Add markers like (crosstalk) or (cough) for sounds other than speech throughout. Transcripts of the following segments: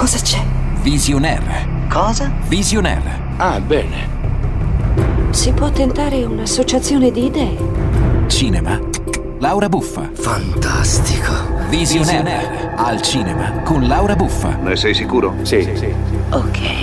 Cosa c'è? Visionaire. Cosa? Visionaire. Ah, bene. Si può tentare un'associazione di idee. Cinema. Laura Buffa. Fantastico. Visionaire. Al cinema con Laura Buffa. Ne sei sicuro? Sì, sì. Ok.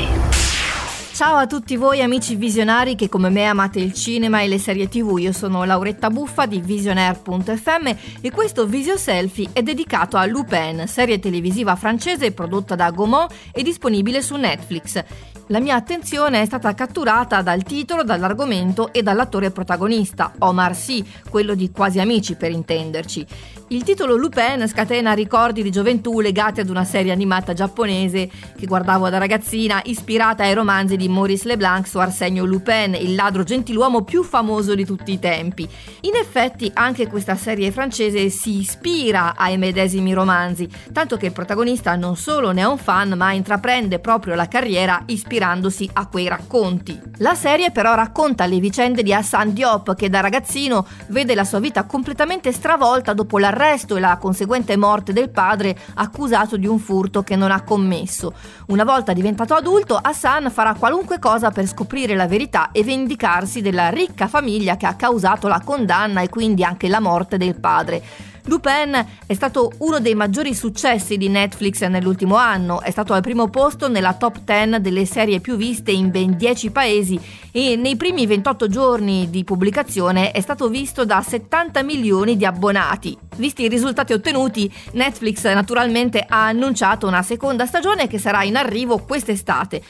Ciao a tutti voi amici visionari che come me amate il cinema e le serie tv, io sono Lauretta Buffa di visionaire.fm e questo Visio Selfie è dedicato a Lupin, serie televisiva francese prodotta da Gaumont e disponibile su Netflix. La mia attenzione è stata catturata dal titolo, dall'argomento e dall'attore protagonista, Omar Sy, quello di Quasi Amici per intenderci. Il titolo Lupin scatena ricordi di gioventù legati ad una serie animata giapponese che guardavo da ragazzina, ispirata ai romanzi di Maurice Leblanc su Arsenio Lupin, il ladro gentiluomo più famoso di tutti i tempi. In effetti anche questa serie francese si ispira ai medesimi romanzi, tanto che il protagonista non solo ne è un fan, ma intraprende proprio la carriera ispirandosi a quei racconti. La serie però racconta le vicende di Hassan Diop che da ragazzino vede la sua vita completamente stravolta dopo la l'arresto e la conseguente morte del padre accusato di un furto che non ha commesso. Una volta diventato adulto, Hassan farà qualunque cosa per scoprire la verità e vendicarsi della ricca famiglia che ha causato la condanna e quindi anche la morte del padre. Lupin è stato uno dei maggiori successi di Netflix nell'ultimo anno, è stato al primo posto nella top 10 delle serie più viste in ben 10 paesi e nei primi 28 giorni di pubblicazione è stato visto da 70 milioni di abbonati. Visti i risultati ottenuti, Netflix naturalmente ha annunciato una seconda stagione che sarà in arrivo quest'estate.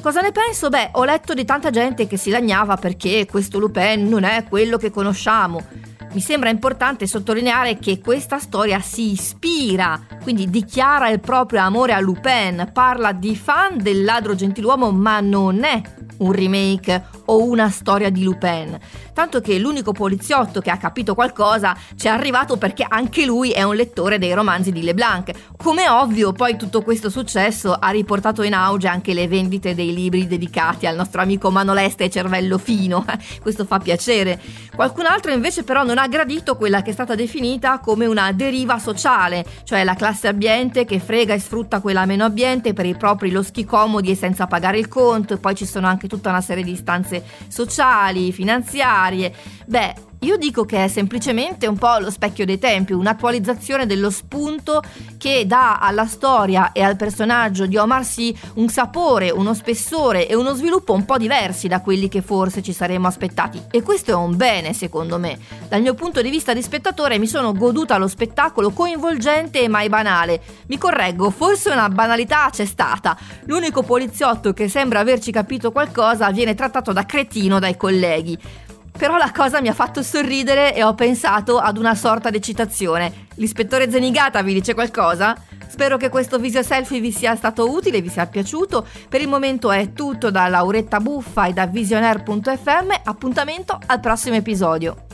Cosa ne penso? Beh, ho letto di tanta gente che si lagnava perché questo Lupin non è quello che conosciamo. Mi sembra importante sottolineare che questa storia si ispira, quindi dichiara il proprio amore a Lupin, parla di fan del ladro gentiluomo, ma non è un remake o una storia di Lupin. Tanto che l'unico poliziotto che ha capito qualcosa ci è arrivato perché anche lui è un lettore dei romanzi di Leblanc. Come ovvio, poi tutto questo successo ha riportato in auge anche le vendite dei libri dedicati al nostro amico Manoleste e Cervello Fino. (laughs) questo fa piacere. Qualcun altro invece però non ha gradito quella che è stata definita come una deriva sociale, cioè la classe ambiente che frega e sfrutta quella meno ambiente per i propri loschi comodi e senza pagare il conto, e poi ci sono anche tutta una serie di istanze sociali, finanziarie. Beh, io dico che è semplicemente un po' lo specchio dei tempi, un'attualizzazione dello spunto che dà alla storia e al personaggio di Omar Sy un sapore, uno spessore e uno sviluppo un po' diversi da quelli che forse ci saremmo aspettati. E questo è un bene, secondo me. Dal mio punto di vista di spettatore mi sono goduta lo spettacolo coinvolgente e mai banale. Mi correggo, forse una banalità c'è stata. L'unico poliziotto che sembra averci capito qualcosa viene trattato da cretino dai colleghi. Però la cosa mi ha fatto sorridere e ho pensato ad una sorta di citazione. L'ispettore Zenigata vi dice qualcosa? Spero che questo visio selfie vi sia stato utile, vi sia piaciuto. Per il momento è tutto da Lauretta Buffa e da visionaire.fm. Appuntamento al prossimo episodio.